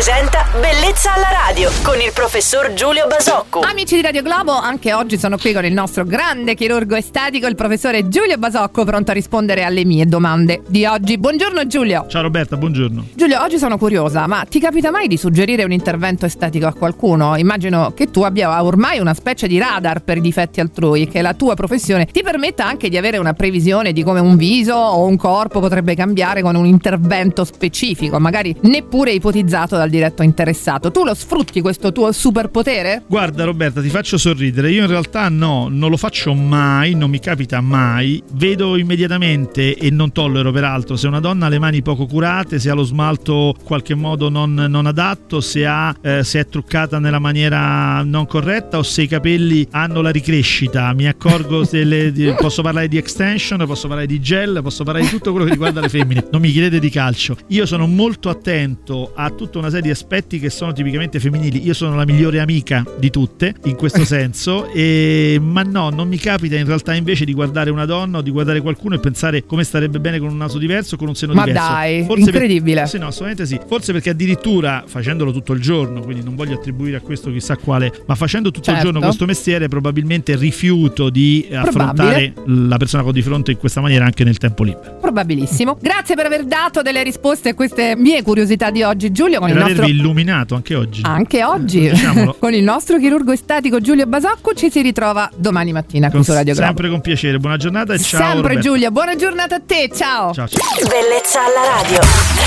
presenta Bellezza alla radio con il professor Giulio Basocco. Amici di Radio Globo, anche oggi sono qui con il nostro grande chirurgo estetico, il professore Giulio Basocco, pronto a rispondere alle mie domande di oggi. Buongiorno Giulio. Ciao Roberta, buongiorno. Giulio, oggi sono curiosa, ma ti capita mai di suggerire un intervento estetico a qualcuno? Immagino che tu abbia ormai una specie di radar per i difetti altrui, che la tua professione ti permetta anche di avere una previsione di come un viso o un corpo potrebbe cambiare con un intervento specifico, magari neppure ipotizzato dal diretto interessato. Tu lo sfrutti questo tuo superpotere? Guarda Roberta, ti faccio sorridere. Io in realtà no, non lo faccio mai, non mi capita mai. Vedo immediatamente e non tollero peraltro se una donna ha le mani poco curate, se ha lo smalto in qualche modo non, non adatto, se, ha, eh, se è truccata nella maniera non corretta o se i capelli hanno la ricrescita. Mi accorgo se le, di, posso parlare di extension, posso parlare di gel, posso parlare di tutto quello che riguarda le femmine. Non mi chiedete di calcio. Io sono molto attento a tutta una serie di aspetti che sono tipicamente femminili. Io sono la migliore amica di tutte in questo senso, e, ma no, non mi capita in realtà invece di guardare una donna o di guardare qualcuno e pensare come starebbe bene con un naso diverso o con un seno Ma diverso. dai, incredibile. Per, sì, no, assolutamente sì. Forse perché addirittura facendolo tutto il giorno, quindi non voglio attribuire a questo chissà quale, ma facendo tutto Certo. il giorno questo mestiere probabilmente rifiuto di affrontare la persona che ho di fronte in questa maniera anche nel tempo libero. Probabilissimo. Grazie per aver dato delle risposte a queste mie curiosità di oggi, Giulio. Con Per il nostro... avervi illuminato anche oggi. Anche oggi, Diciamolo. con il nostro chirurgo estetico Giulio Basocco, ci si ritrova domani mattina Con- su Radio Globo. sempre con piacere. Buona giornata e ciao. Sempre Roberta. Giulia, buona giornata a te, ciao. Ciao, ciao. Bellezza alla. Radio